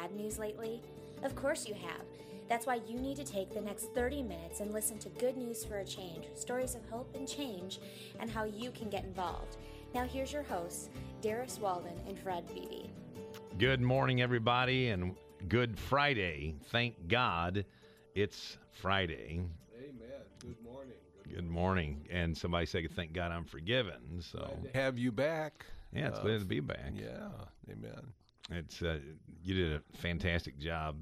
Heard any bad news lately? Of course you have. That's why you need to take the next 30 minutes and listen to Good News for a Change stories of hope and change and how you can get involved. Now, here's your hosts, Darius Walden and Fred Beebe. Good morning, everybody, and good Friday. Thank God it's Friday. Amen. Good morning. Good morning. And somebody said, Thank God I'm forgiven. So, have you back. yeah, it's Uh, glad to be back. Yeah. Amen. It's uh, you did a fantastic job,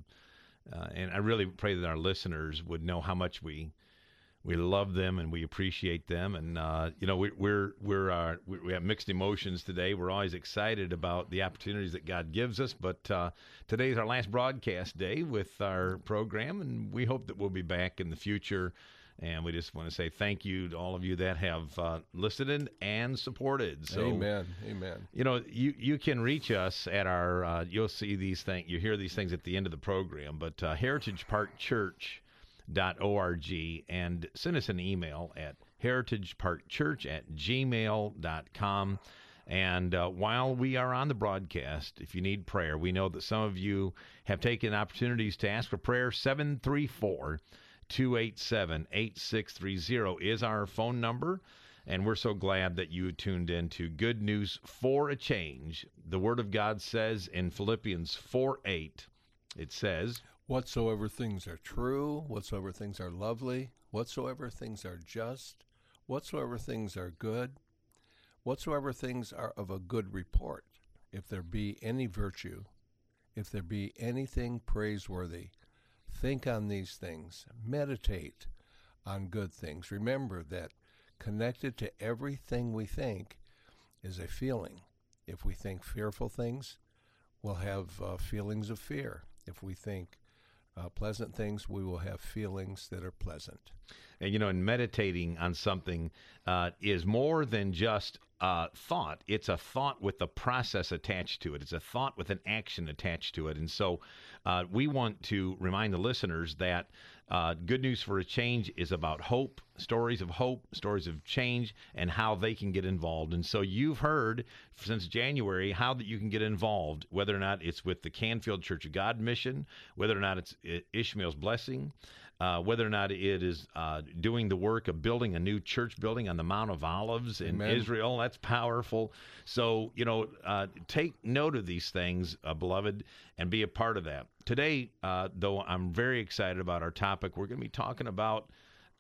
uh, and I really pray that our listeners would know how much we we love them and we appreciate them. And uh, you know, we, we're we're uh, we, we have mixed emotions today. We're always excited about the opportunities that God gives us, but uh, today is our last broadcast day with our program, and we hope that we'll be back in the future. And we just want to say thank you to all of you that have uh, listened and supported. So, Amen. Amen. you know, you you can reach us at our. Uh, you'll see these things. You hear these things at the end of the program. But uh, heritageparkchurch.org and send us an email at heritageparkchurch at gmail.com. And uh, while we are on the broadcast, if you need prayer, we know that some of you have taken opportunities to ask for prayer. 734 287 8630 is our phone number. And we're so glad that you tuned in to Good News for a Change. The Word of God says in Philippians 4 8, it says, Whatsoever things are true, whatsoever things are lovely, whatsoever things are just, whatsoever things are good, whatsoever things are of a good report, if there be any virtue, if there be anything praiseworthy, think on these things, meditate on good things. Remember that connected to everything we think is a feeling. If we think fearful things, we'll have uh, feelings of fear. If we think uh, pleasant things, we will have feelings that are pleasant. and you know, and meditating on something uh, is more than just uh, thought. It's a thought with a process attached to it. It's a thought with an action attached to it. And so, uh, we want to remind the listeners that uh, Good News for a Change is about hope, stories of hope, stories of change, and how they can get involved. And so, you've heard since January how that you can get involved, whether or not it's with the Canfield Church of God mission, whether or not it's Ishmael's Blessing, uh, whether or not it is uh, doing the work of building a new church building on the Mount of Olives in Amen. Israel. That's powerful. So, you know, uh, take note of these things, uh, beloved, and be a part of that. Today, uh, though, I'm very excited about our topic. We're going to be talking about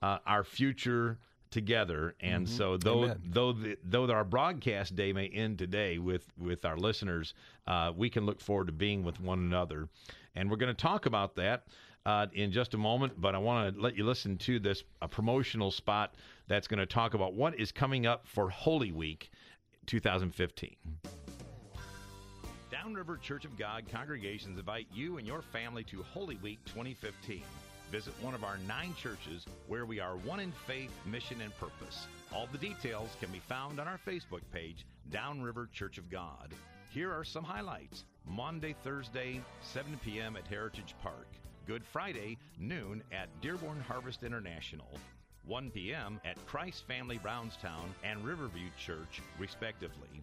uh, our future together. And so, though Amen. though the, though our broadcast day may end today with with our listeners, uh, we can look forward to being with one another, and we're going to talk about that uh, in just a moment. But I want to let you listen to this a promotional spot that's going to talk about what is coming up for Holy Week 2015. Downriver Church of God congregations invite you and your family to Holy Week 2015. Visit one of our nine churches where we are one in faith, mission, and purpose. All the details can be found on our Facebook page, Downriver Church of God. Here are some highlights. Monday, Thursday, 7 p.m. at Heritage Park. Good Friday, noon at Dearborn Harvest International. 1 p.m. at Christ Family Brownstown and Riverview Church, respectively.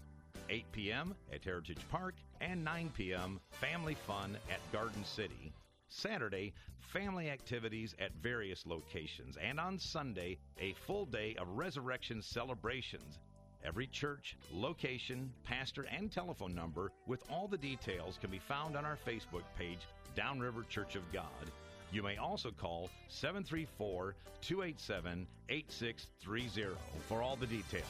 8 p.m. at Heritage Park, and 9 p.m. Family Fun at Garden City. Saturday, family activities at various locations, and on Sunday, a full day of resurrection celebrations. Every church, location, pastor, and telephone number with all the details can be found on our Facebook page, Downriver Church of God. You may also call 734 287 8630 for all the details.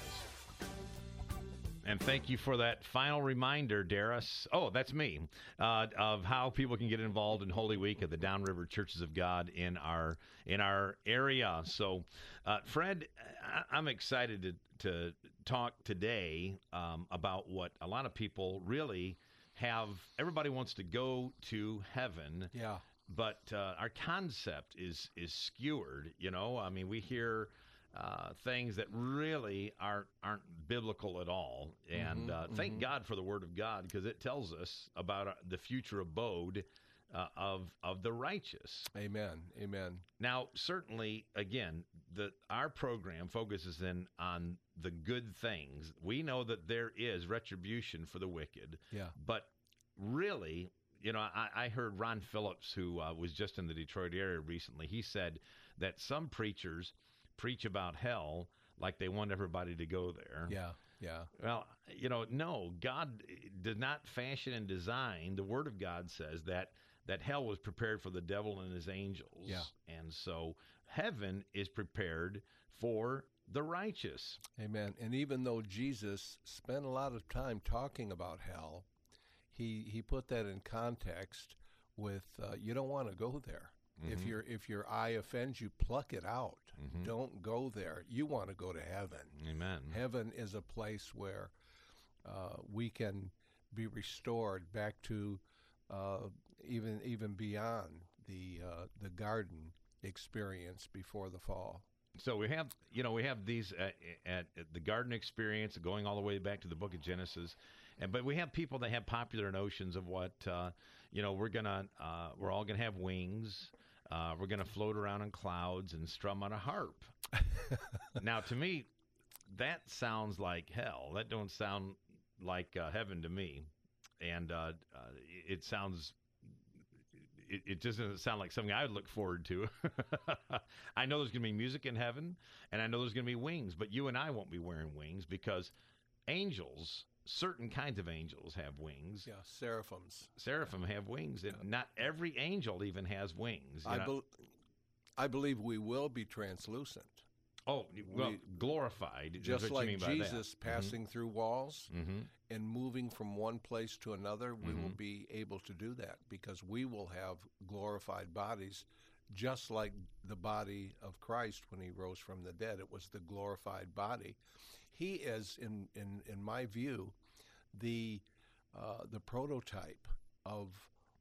And thank you for that final reminder, Darius. Oh, that's me, uh, of how people can get involved in Holy Week at the Downriver Churches of God in our in our area. So, uh, Fred, I, I'm excited to, to talk today um, about what a lot of people really have everybody wants to go to heaven, Yeah. but uh, our concept is is skewered. You know, I mean, we hear uh, things that really aren't aren't biblical at all, and uh, thank God for the Word of God because it tells us about uh, the future abode uh, of of the righteous. Amen. Amen. Now, certainly, again, the our program focuses in on the good things. We know that there is retribution for the wicked, Yeah. but really, you know, I, I heard Ron Phillips, who uh, was just in the Detroit area recently. He said that some preachers preach about hell like they want everybody to go there. Yeah. Yeah. Well, you know, no, God did not fashion and design. The Word of God says that that hell was prepared for the devil and his angels. Yeah. And so heaven is prepared for the righteous. Amen. And even though Jesus spent a lot of time talking about hell, he he put that in context with uh, you don't want to go there. If your if your eye offends you, pluck it out. Don't go there. You want to go to heaven. Amen. Heaven is a place where uh, we can be restored back to uh, even even beyond the uh, the garden experience before the fall. So we have, you know, we have these uh, at, at the garden experience going all the way back to the book of Genesis. And, but we have people that have popular notions of what, uh, you know, we're to, uh, we're all going to have wings. Uh, we're going to float around in clouds and strum on a harp. now, to me, that sounds like hell. That don't sound like uh, heaven to me. And uh, uh, it sounds it, it just doesn't sound like something I would look forward to. I know there's going to be music in heaven, and I know there's going to be wings, but you and I won't be wearing wings because angels, certain kinds of angels, have wings. Yeah, seraphims. Seraphim have wings, and not every angel even has wings. I, bel I believe we will be translucent, oh, well, we- glorified. just like you mean by that. Jesus passing through walls Mm-hmm. and moving from one place to another. We will be able to do that because we will have glorified bodies, just like the body of Christ when he rose from the dead. It was the glorified body. He is, in in in my view, the uh, the prototype of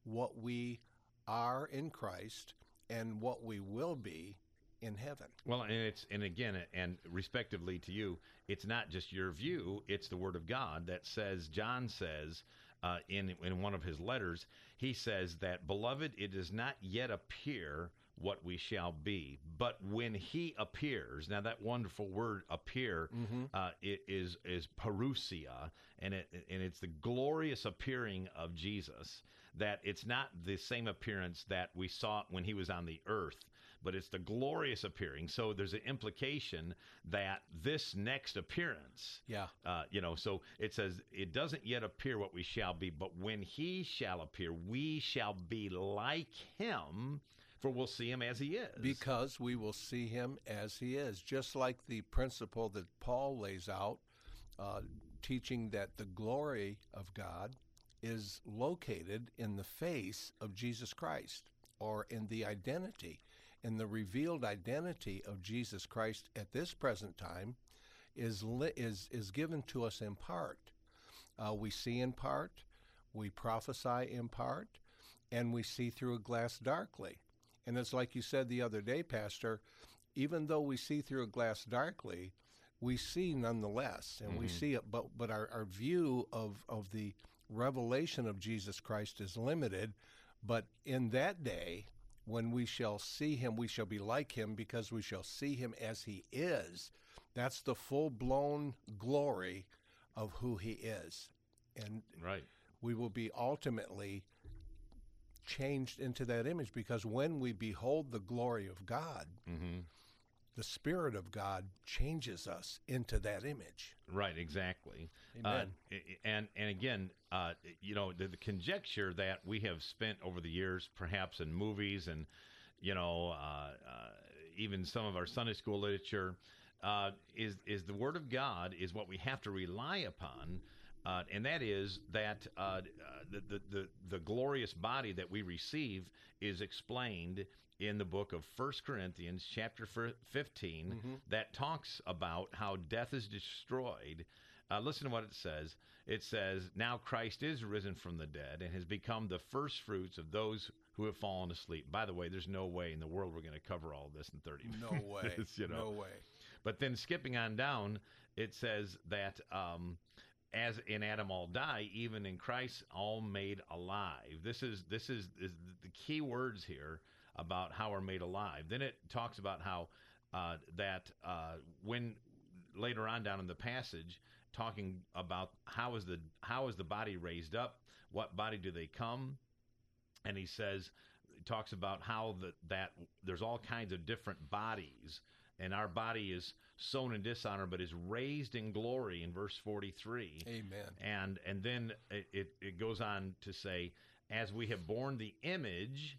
what we are in Christ and what we will be in heaven. Well, and it's and again, and respectively to you, it's not just your view; it's the Word of God that says. John says uh, in in one of his letters, he says that, "Beloved, it does not yet appear what we shall be, but when He appears." Now, that wonderful word "appear" uh, is is parousia, and it and it's the glorious appearing of Jesus. That it's not the same appearance that we saw when He was on the earth but it's the glorious appearing. So there's an implication that this next appearance, Yeah. uh, you know, so it says, it doesn't yet appear what we shall be, but when he shall appear, we shall be like him, for we'll see him as he is. Because we will see him as he is, just like the principle that Paul lays out, uh, teaching that the glory of God is located in the face of Jesus Christ or in the identity. And the revealed identity of Jesus Christ at this present time is, is, is given to us in part. Uh, we see in part, we prophesy in part, and we see through a glass darkly. And it's like you said the other day, Pastor, even though we see through a glass darkly, we see nonetheless, and we see it, but, but our, our view of, of the revelation of Jesus Christ is limited. But in that day, when we shall see him, we shall be like him because we shall see him as he is. That's the full blown glory of who he is. And right. we will be ultimately changed into that image because when we behold the glory of God, hmm the Spirit of God changes us into that image. Right, exactly. Amen. Uh, and and again, uh, you know, the, the conjecture that we have spent over the years, perhaps in movies and you know, uh, uh, even some of our Sunday school literature, uh, is is the Word of God is what we have to rely upon. Uh, and that is that uh, the, the, the, the glorious body that we receive is explained in the book of First Corinthians, chapter fir- 15, that talks about how death is destroyed Uh, listen to what it says. It says, Now Christ is risen from the dead and has become the first fruits of those who have fallen asleep. By the way, there's no way in the world we're going to cover all this in 30 minutes. No way. you know? No way. But then skipping on down, it says that um, as in Adam all die, even in Christ all made alive. This is this is, is the key words here about how we're made alive. Then it talks about how uh, that uh, when later on down in the passage, talking about how is the how is the body raised up, what body do they come, and he says talks about how the, that there's all kinds of different bodies and our body is sown in dishonor but is raised in glory in verse 43 Amen. and and then it, it, goes on to say as we have borne the image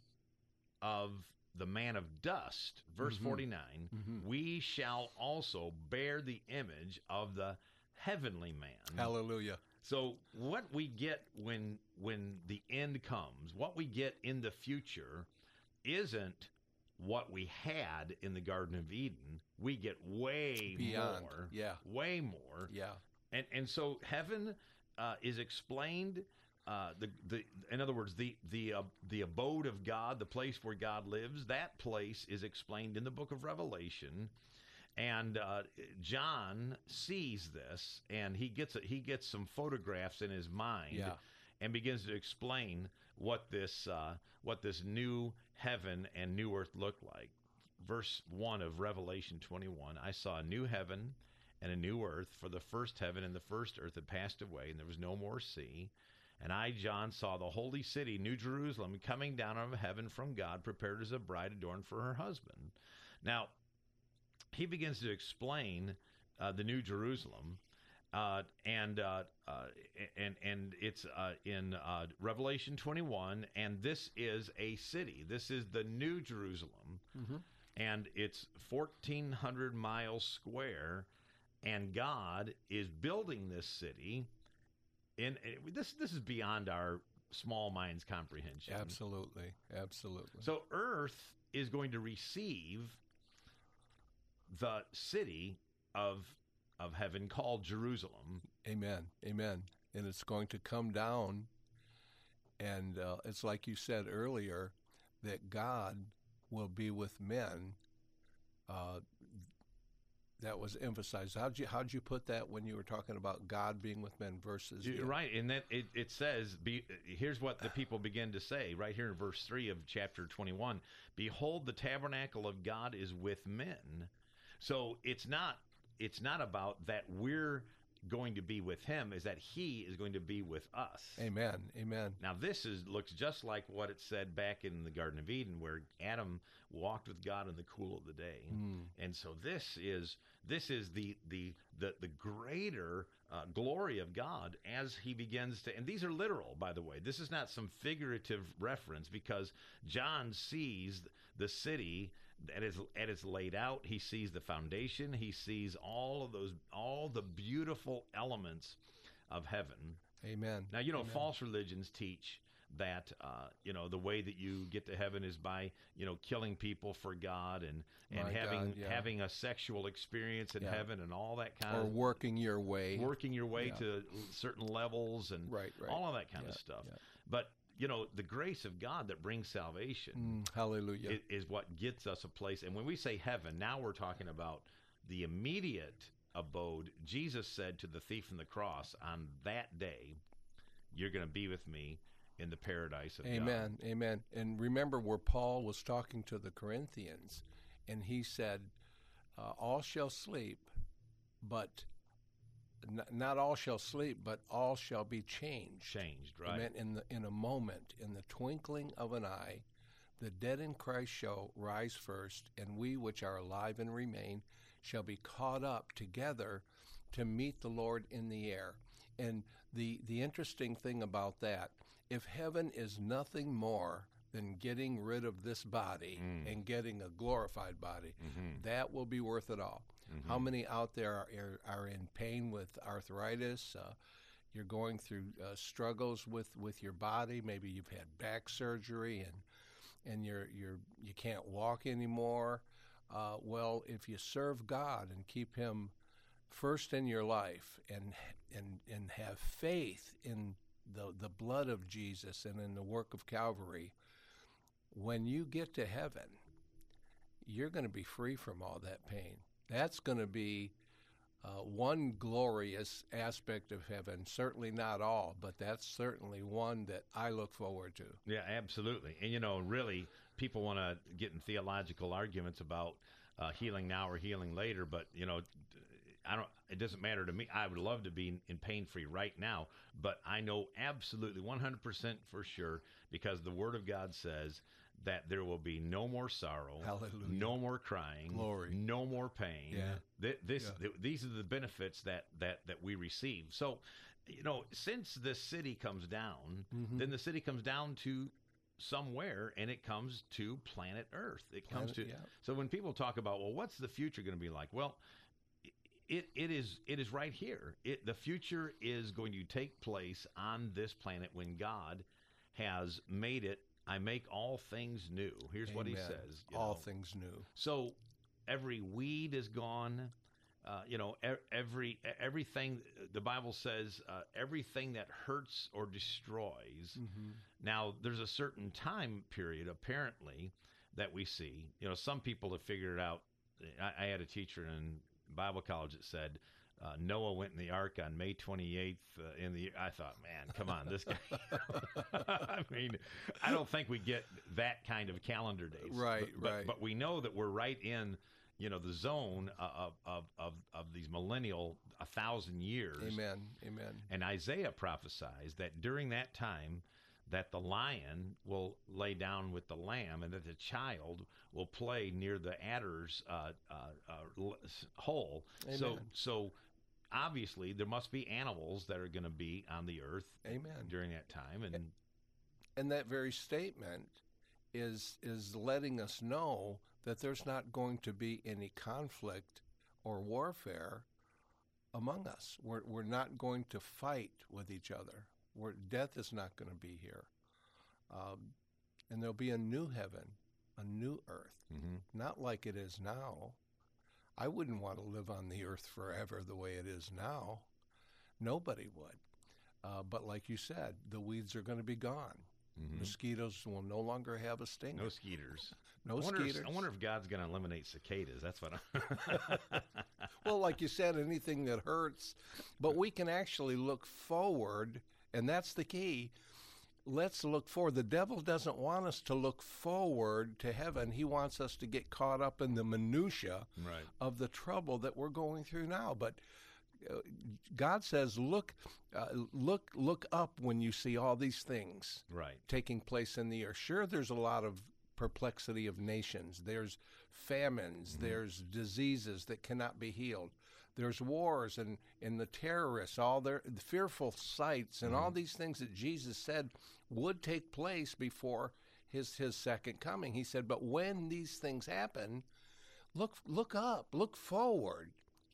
of the man of dust verse mm-hmm. 49 mm-hmm. we shall also bear the image of the heavenly man Hallelujah. so what we get when when the end comes, what we get in the future isn't what we had in the Garden of Eden. We get way Beyond, more. yeah. Way more. Yeah. And and so heaven uh, is explained uh, the the in other words the the uh, the abode of God, the place where God lives, that place is explained in the book of Revelation. And uh, John sees this, and he gets a, he gets some photographs in his mind, Yeah. and begins to explain what this uh, what this new heaven and new earth look like. Verse one of Revelation twenty one: I saw a new heaven and a new earth, for the first heaven and the first earth had passed away, and there was no more sea. And I, John, saw the holy city, New Jerusalem, coming down out of heaven from God, prepared as a bride adorned for her husband. Now, he begins to explain uh, the New Jerusalem, uh, and uh, uh, and and it's uh, in uh, Revelation 21, and this is a city. This is the New Jerusalem, and it's 1,400 miles square, and God is building this city. In this, this is beyond our small mind's comprehension. Absolutely. Absolutely. So Earth is going to receive the city of of heaven called Jerusalem. Amen. Amen. And it's going to come down, and uh, it's like you said earlier that God will be with men. Uh, that was emphasized. How'd you how'd you put that when you were talking about God being with men versus You're the- Right, and then it, it says, be, here's what the people begin to say right here in verse 3 of chapter 21 Behold, the tabernacle of God is with men. So it's not it's not about that we're going to be with him, is that he is going to be with us. Amen. Amen. Now this is looks just like what it said back in the Garden of Eden, where Adam walked with God in the cool of the day, hmm. and so this is this is the the the the greater uh, glory of God as He begins to. And these are literal, by the way. This is not some figurative reference because John sees the city that is that is laid out. He sees the foundation. He sees all of those all the beautiful elements of heaven. Amen. Now, you know, Amen. false religions teach that uh, you know the way that you get to heaven is by you know killing people for God and and My having God, yeah. having a sexual experience in Yeah. heaven and all that kind or of or working your way. working your way Yeah. to certain levels and Right, right. all of that kind of stuff. But you know, the grace of God that brings salvation Mm, hallelujah. i- is what gets us a place. And when we say heaven, now we're talking about the immediate abode. Jesus said to the thief on the cross, "On that day, you're going to be with me in the paradise of God." Amen. Amen. And remember where Paul was talking to the Corinthians, and he said, uh, "All shall sleep, but n- not all shall sleep, but all shall be changed." Changed, right? Amen. In the in a moment, in the twinkling of an eye, the dead in Christ shall rise first, and we which are alive and remain shall be caught up together to meet the Lord in the air. And the the interesting thing about that, if heaven is nothing more than getting rid of this body and getting a glorified body, that will be worth it all. How many out there are, are, are in pain with arthritis? Uh, you're going through uh, struggles with, with your body. Maybe you've had back surgery and and you're you're you can't walk anymore. Uh, well, if you serve God and keep Him first in your life and and and have faith in the the blood of Jesus and in the work of Calvary, when you get to heaven, you're going to be free from all that pain. That's going to be uh, one glorious aspect of heaven. Certainly not all, but that's certainly one that I look forward to. Yeah, absolutely. And you know, really, people want to get in theological arguments about uh, healing now or healing later, but you know, I don't. It doesn't matter to me. I would love to be in pain free right now, but I know absolutely 100% for sure because the Word of God says that there will be no more sorrow, Hallelujah. no more crying, Glory. no more pain. Yeah. Th- this, Yeah. th- these are the benefits that that that we receive. So, you know, since the city comes down, Mm-hmm. then the city comes down to somewhere and it comes to planet earth it comes to yeah. so when people talk about well what's the future going to be like well it, it is it is right here it the future is going to take place on this planet when god has made it i make all things new here's what he says All know. things new. So every weed is gone. Uh, you know, every everything. The Bible says uh, everything that hurts or destroys. Now, there's a certain time period, apparently, that we see. You know, some people have figured it out. I, I had a teacher in Bible college that said. Uh, Noah went in the ark on May 28th uh, in the. I thought, man, come on, this guy. I mean, I don't think we get that kind of calendar days. Right, but, but- right. But we know that we're right in, you know, the zone of of of, of these millennial a thousand years. Amen. Amen. And Isaiah prophesies that during that time, that the lion will lay down with the lamb, and that the child will play near the adder's uh, uh, uh, hole. So, so obviously there must be animals that are going to be on the earth Amen. during that time, and And that very statement is is letting us know that there's not going to be any conflict or warfare among us. We're we're not going to fight with each other. We're, death is not going to be here, um, and there'll be a new heaven, a new earth, Mhm. not like it is now. I wouldn't want to live on the earth forever the way it is now. Nobody would. Uh, but like you said, the weeds are going to be gone. Mhm. Mosquitoes will no longer have a sting. no skeeters. No I if, skeeters. I wonder if God's going to eliminate cicadas. That's what. I'm well, like you said, anything that hurts. But we can actually look forward, and that's the key. Let's look forward. The devil doesn't want us to look forward to heaven. He wants us to get caught up in the minutia right. of the trouble that we're going through now. But uh, God says, "Look, uh, look, look up when you see all these things." Right. taking place in the earth. Sure, there's a lot of perplexity of nations. There's famines. There's diseases that cannot be healed. There's wars and, and the terrorists, all their the fearful sights, and all these things that Jesus said would take place before his his second coming. He said, but when these things happen, look look up, look forward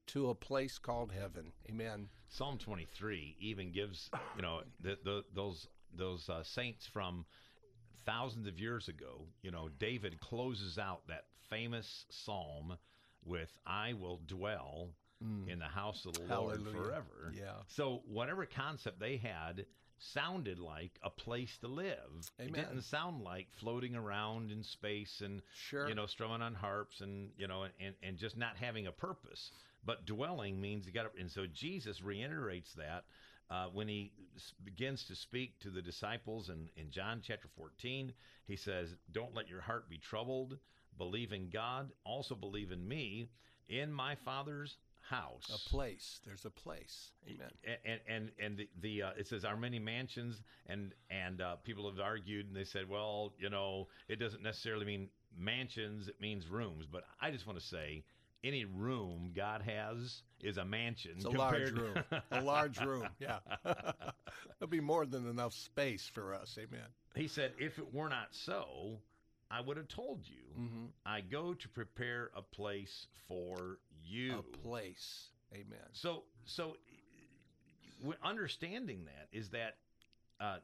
to a place called heaven. Amen. Psalm 23 even gives, you know, the, the, those those uh, saints from thousands of years ago. You know, David closes out that famous psalm with "I will dwell in the house of the Lord Mm. Forever." Yeah. So whatever concept they had sounded like a place to live. It Amen. didn't sound like floating around in space and Sure. you know strumming on harps and you know and and just not having a purpose. But dwelling means you got to, and so Jesus reiterates that uh, when he begins to speak to the disciples in, in John chapter 14. He says, Don't let your heart be troubled. Believe in God. Also believe in me. In my Father's house. A place. There's a place. Amen. and and and the, the uh, it says our many mansions and and uh, people have argued and they said well you know it doesn't necessarily mean mansions it means rooms but I just want to say any room God has is a mansion It's a large room. a large room. Yeah. There'll be more than enough space for us. Amen. he said if it were not so I would have told you Mm-hmm. I go to prepare a place for you A place. Amen. So, so understanding that is that uh,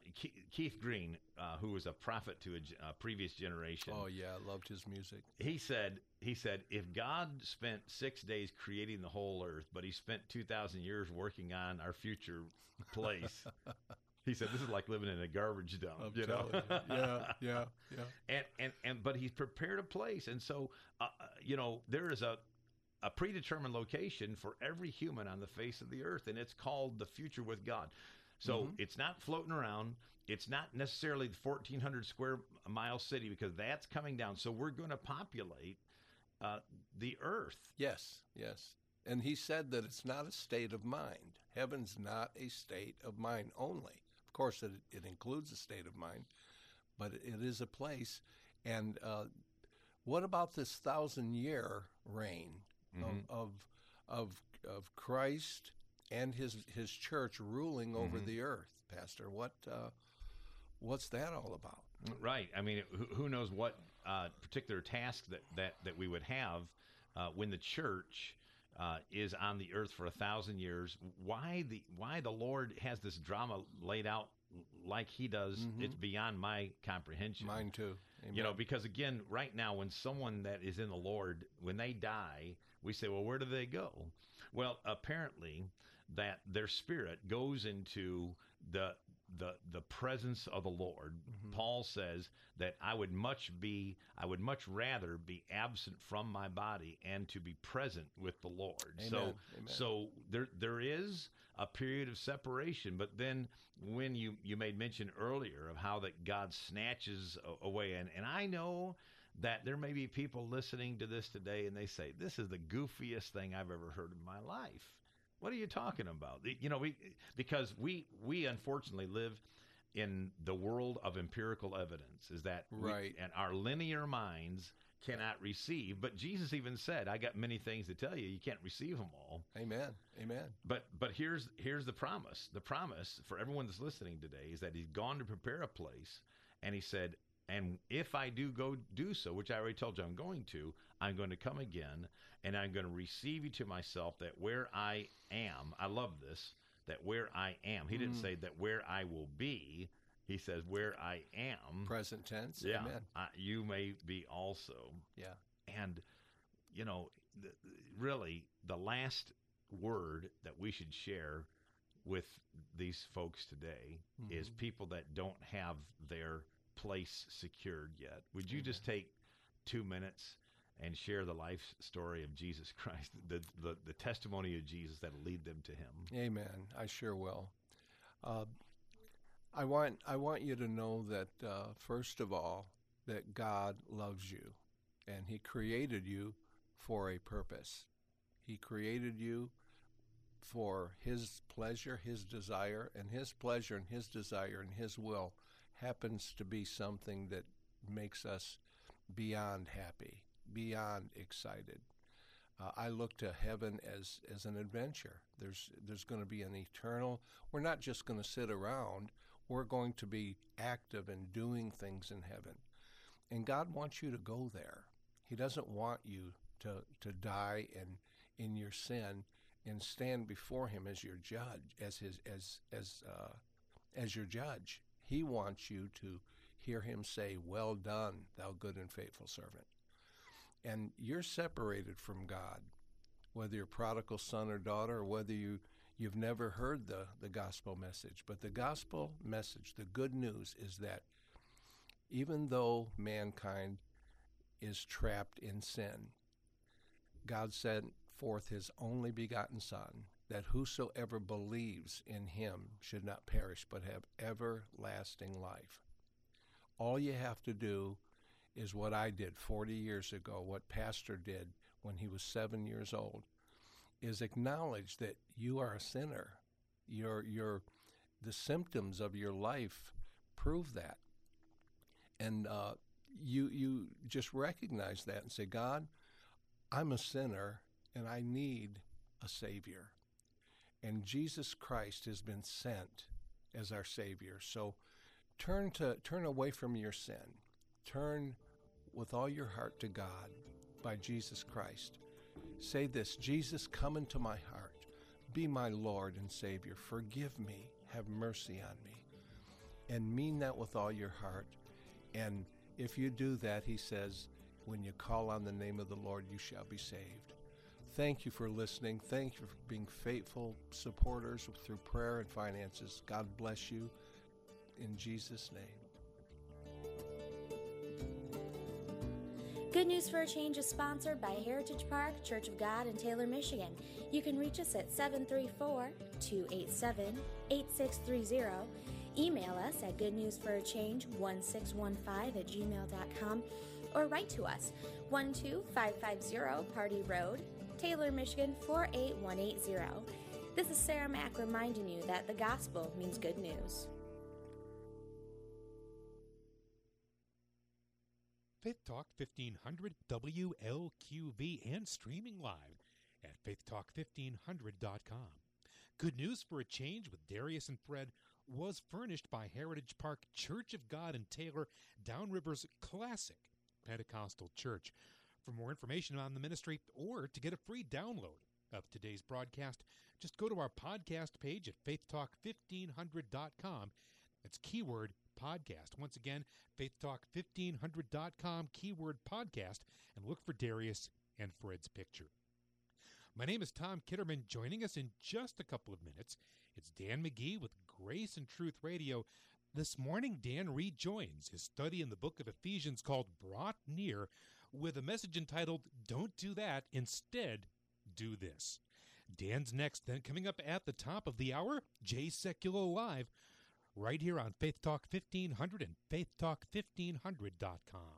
Keith Green, uh, who was a prophet to a, a, previous generation. Oh yeah, I loved his music. He said, he said, if God spent six days creating the whole earth, but He spent two thousand years working on our future place. he said, "This is like living in a garbage dump." I'm you know, you. yeah, yeah, yeah. And and and but He's prepared a place, and so uh, uh, you know there is a a predetermined location for every human on the face of the earth, and it's called the future with God. So mm-hmm. it's not floating around. It's not necessarily the 1,400 square mile city because that's coming down. So we're going to populate uh, the earth. Yes, yes. And he said that it's not a state of mind. Heaven's not a state of mind only. Of course, it, it includes a state of mind, but it is a place. And uh, what about this thousand year reign mm-hmm. of, of, of, Christ and his his church ruling over mm-hmm. the earth, Pastor. What uh, what's that all about? Right. I mean, who, who knows what uh, particular task that, that that we would have uh, when the church. Uh, is on the earth for a thousand years. Why the why the Lord has this drama laid out like He does? Mm-hmm. It's beyond my comprehension. Mine too. Amen. You know, because again, right now, when someone that is in the Lord, when they die, we say, well, where do they go? Well, apparently, that their spirit goes into the the the presence of the Lord. Mm-hmm. Paul says that I would much be I would much rather be absent from my body and to be present with the Lord. Amen. So Amen. so there there is a period of separation, but then when you you made mention earlier of how that God snatches away and and I know that there may be people listening to this today and they say this is the goofiest thing I've ever heard in my life. What are you talking about? You know, we because we we unfortunately live in the world of empirical evidence. Is that right? We, and our linear minds cannot receive. But Jesus even said, "I got many things to tell you. You can't receive them all." Amen. Amen. But but here's here's the promise. The promise for everyone that's listening today is that He's gone to prepare a place, and He said, and if I do go do so, which I already told you I'm going to, I'm going to come again and I'm going to receive you to myself that where I am, I love this, that where I am. He mm. didn't say that where I will be. He says where I am. Present tense. Yeah. I, you may be also. Yeah. And, you know, the, really, the last word that we should share with these folks today mm-hmm. is people that don't have their place secured yet. Would you just take two minutes and share the life story of Jesus Christ, the, the, the testimony of Jesus that'll lead them to Him? Amen. I sure will. Uh, I want I want you to know that uh, first of all that God loves you, and He created you for a purpose. He created you for His pleasure, His desire, and His pleasure and His desire and His will happens to be something that makes us beyond happy, beyond excited. Uh, I look to heaven as, as an adventure. There's, there's going to be an eternal, we're not just going to sit around, we're going to be active and doing things in heaven. And God wants you to go there. He doesn't want you to, to die in, in your sin and stand before Him as your judge, as His as as uh, as your judge. He wants you to hear him say, Well done, thou good and faithful servant. And you're separated from God, whether you're prodigal son or daughter, or whether you, you've never heard the, the gospel message. But the gospel message, the good news, is that even though mankind is trapped in sin, God sent forth his only begotten Son that whosoever believes in him should not perish but have everlasting life. All you have to do is what I did 40 years ago, what Pastor did when he was seven years old, is acknowledge that you are a sinner. Your, your, the symptoms of your life prove that. And uh, you, you just recognize that and say, God, I'm a sinner and I need a Savior. And Jesus Christ has been sent as our Savior. So turn to turn away from your sin. Turn with all your heart to God by Jesus Christ. Say this Jesus, come into my heart. Be my Lord and Savior. Forgive me. Have mercy on me. and mean that with all your heart. And if you do that, he says, when you call on the name of the Lord, you shall be saved. Thank you for listening. Thank you for being faithful supporters through prayer and finances. God bless you in Jesus' name. Good News for a Change is sponsored by Heritage Park Church of God in Taylor, Michigan. You can reach us at 734 287 8630. Email us at goodnewsforachange1615 at gmail.com or write to us 12550 Pardee Road, Taylor, Michigan 48180. This is Sarah Mack reminding you that the gospel means good news. Faith Talk 1500 WLQV and streaming live at faithtalk1500.com. Good news for a change with Darius and Fred was furnished by Heritage Park Church of God in Taylor, Downriver's classic Pentecostal church. For more information on the ministry or to get a free download of today's broadcast, just go to our podcast page at faithtalk1500.com. That's keyword podcast. Once again, faithtalk1500.com, keyword podcast, and look for Darius and Fred's picture. My name is Tom Kitterman. Joining us in just a couple of minutes, it's Dan McGee with Grace and Truth Radio. This morning, Dan rejoins his study in the book of Ephesians called Brought Near with a message entitled Don't Do That, Instead, Do This. Dan's next, then coming up at the top of the hour, Jay Sekulow Live, right here on Faith Talk 1500 and faithtalk1500.com.